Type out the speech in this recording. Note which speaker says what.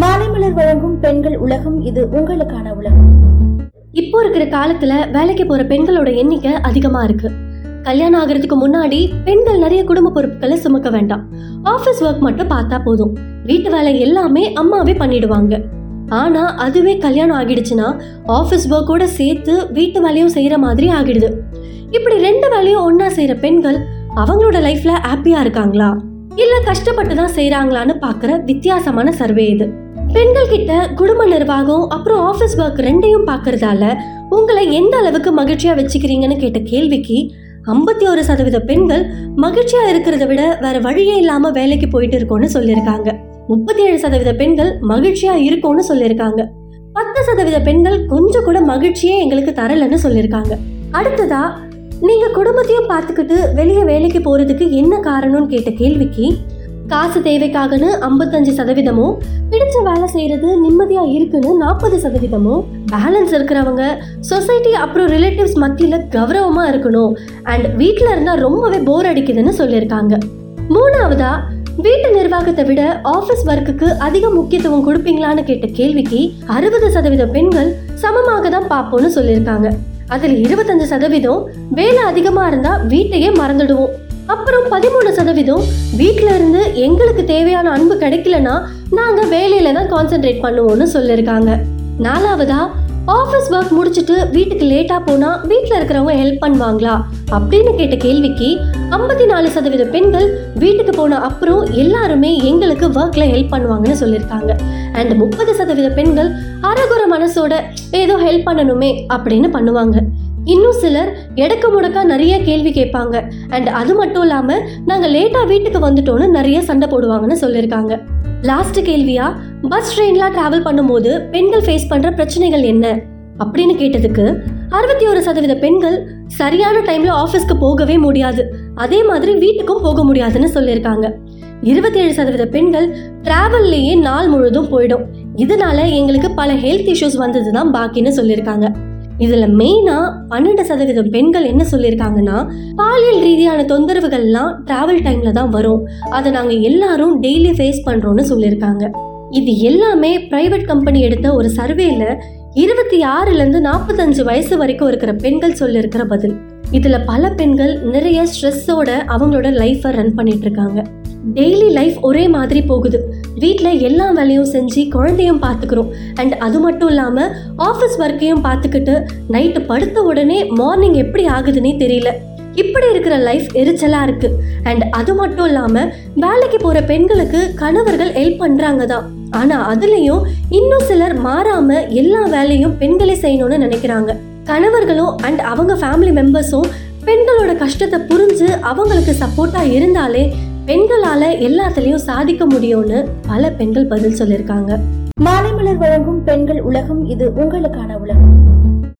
Speaker 1: மாலைமலர் வழங்கும் பெண்கள் உலகம் இது உங்களுக்கான உலகம்.
Speaker 2: இப்போ இருக்கிற காலத்துல வேலைக்கு போற பெண்களோட எண்ணிக்கை அதிகமா இருக்கு. கல்யாணம் ஆகிறதுக்கு முன்னாடி பெண்கள் நிறைய குடும்ப பொறுப்புகளை சுமக்க வேண்டாம். ஆபீஸ் ஒர்க் மட்டும் பார்த்தா போதும். வீட்டு வேலை எல்லாமே அம்மாவே பண்ணிடுவாங்க. ஆனா அதுவே கல்யாணம் ஆகிடுச்சுன்னா ஆபீஸ் ஒர்க்கோட சேர்த்து வீட்டு வேலையும் செய்யற மாதிரி ஆகிடுது. இப்படி ரெண்டு வேலையும் ஒன்னா செய்யற பெண்கள் அவங்களோட லைஃப்ல ஹாப்பியா இருக்காங்களா? இல்ல கஷ்டப்பட்டு தான் செய்யறாங்களான்னு பாக்குற வித்தியாசமான சர்வே இது. பெண்கள் கிட்ட குடும்ப நிர்வாகம் அப்புறம் ஆபீஸ் ஒர்க் ரெண்டையும் பாக்குறதால உங்களை எந்த அளவுக்கு மகிழ்ச்சியா வச்சுக்கிறீங்கன்னு கேட்ட கேள்விக்கு ஐம்பத்தி ஒரு சதவீத பெண்கள் மகிழ்ச்சியா இருக்கிறத விட வேற வழியே இல்லாம வேலைக்கு போயிட்டு இருக்கோம்னு சொல்லியிருக்காங்க. முப்பத்தி ஏழு சதவீத பெண்கள் மகிழ்ச்சியா இருக்கோம்னு சொல்லியிருக்காங்க. பத்து சதவீத பெண்கள் கொஞ்சம் கூட மகிழ்ச்சியே எங்களுக்கு தரலன்னு சொல்லியிருக்காங்க. அடுத்ததா நீங்க குடும்பத்தையும் பார்த்துக்கிட்டு வெளியே வேலைக்கு போறதுக்கு என்ன காரணம்னு கேட்ட கேள்விக்கு காசு தேவைக்காகன்னு ஐம்பத்தஞ்சு சதவீதமும் பிடிச்ச வேலை செய்யறது நிம்மதியா இருக்குன்னு நாற்பது சதவீதமும் பேலன்ஸ் இருக்கிறவங்க சொசைட்டி அப்புறம் ரிலேட்டிவ்ஸ் மத்தியில கௌரவமா இருக்கணும். அண்ட் வீட்டில் இருந்தா ரொம்பவே போர் அடிக்குதுன்னு சொல்லியிருக்காங்க. மூணாவதா வீட்டு நிர்வாகத்தை விட ஆஃபீஸ் ஒர்க்குக்கு அதிக முக்கியத்துவம் கொடுப்பீங்களான்னு கேட்ட கேள்விக்கு அறுபது சதவீதம் பெண்கள் சமமாக தான் பார்ப்போம்னு சொல்லியிருக்காங்க. அதில் இருபத்தஞ்சு சதவீதம் வேலை அதிகமாக இருந்தால் வீட்டையே மறந்துடுவோம். அப்புறம் பதிமூணு சதவீதம் வீட்டில் இருந்து எங்களுக்கு தேவையான அன்பு கிடைக்கலன்னா நாங்கள் வேலையில தான் கான்சென்ட்ரேட் பண்ணுவோம்னு சொல்லியிருக்காங்க நாலாவதா ஆஃபீஸ் ஒர்க் முடிச்சுட்டு வீட்டுக்கு லேட்டாக போனா வீட்டில் இருக்கிறவங்க ஹெல்ப் பண்ணுவாங்களா? அப்படின்னு கேட்ட கேள்விக்கு ஐம்பத்தி நாலு சதவீத பெண்கள் வீட்டுக்கு போன அப்புறம் எல்லாருமே எங்களுக்கு ஒர்க்கில் ஹெல்ப் பண்ணுவாங்கன்னு சொல்லியிருக்காங்க. அண்ட் முப்பது சதவீத பெண்கள் அரகுற மனசோட ஏதோ ஹெல்ப் பண்ணணுமே அப்படின்னு பண்ணுவாங்க. இன்னும் சிலர் எடக்க முடக்கா நிறைய கேள்வி கேட்பாங்க. அண்ட் அது மட்டும் இல்லாமல் நாங்கள் லேட்டாக வீட்டுக்கு வந்துட்டோன்னு நிறைய சண்டை போடுவாங்கன்னு சொல்லியிருக்காங்க. லாஸ்ட் கேள்வியா? பஸ் ட்ரெயின்லாம் டிராவல் பண்ணும்போது பெண்கள் ஃபேஸ் பண்ணுற பிரச்சனைகள் என்ன? அப்படின்னு கேட்டதுக்கு அறுபத்தி ஒரு சதவீத பெண்கள் சரியான டைம்ல ஆஃபீஸ்க்கு போகவே முடியாது. அதே மாதிரி வீட்டுக்கும் போக முடியாதுன்னு சொல்லியிருக்காங்க. இருபத்தி ஏழு சதவீத பெண்கள் டிராவல்லையே நாள் முழுதும் போயிடும். இதனால எங்களுக்கு பல ஹெல்த் இஷ்யூஸ் வந்தது தான் பாக்கின்னு சொல்லியிருக்காங்க. இதுல மெயினா பன்னெண்டு சதவீதம் பெண்கள் என்ன சொல்லியிருக்காங்கன்னா பாலியல் ரீதியான தொந்தரவுகள்லாம் டிராவல் டைம்ல தான் வரும். அதை நாங்க எல்லாரும் டெய்லி ஃபேஸ் பண்றோம்னு சொல்லியிருக்காங்க. இது எல்லாமே பிரைவேட் கம்பெனி எடுத்த ஒரு சர்வேல இருபத்தி ஆறுலேருந்து நாற்பத்தஞ்சு வயசு வரைக்கும் இருக்கிற பெண்கள் சொல்லியிருக்கிற பதில். இதில் பல பெண்கள் நிறைய ஸ்ட்ரெஸ்ஸோட அவங்களோட லைஃப்பை ரன் பண்ணிட்டு இருக்காங்க டெய்லி லைஃப் ஒரே மாதிரி போகுது. வீட்டில் எல்லா வேலையும் செஞ்சு குழந்தையும் பார்த்துக்கிறோம் அண்ட் அது மட்டும் இல்லாமல் ஆஃபீஸ் ஒர்க்கையும் பார்த்துக்கிட்டு நைட்டு படுத்த உடனே மார்னிங் எப்படி ஆகுதுன்னே தெரியல. இப்படி இருக்கிற லைஃப் எரிச்சலாக இருக்கு. அண்ட் அது மட்டும் இல்லாமல் வேலைக்கு போகிற பெண்களுக்கு கணவர்கள் ஹெல்ப் பண்ணுறாங்க தான் ஆனால் அதுலேயும் இன்னும் சிலர் மாறாமல் எல்லா வேலையும் பெண்களே செய்யணும்னு நினைக்கிறாங்க. கணவர்களும் அண்ட் அவங்க ஃபேமிலி மெம்பர்ஸும் பெண்களோட கஷ்டத்தை புரிஞ்சு அவங்களுக்கு சப்போர்ட்டாக இருந்தாலே பெண்களால் எல்லாத்துலேயும் சாதிக்க முடியும்னு பல பெண்கள் பதில் சொல்லியிருக்காங்க.
Speaker 1: மாலைமலர் வழங்கும் பெண்கள் உலகம் இது உங்களுக்கான உலகம்.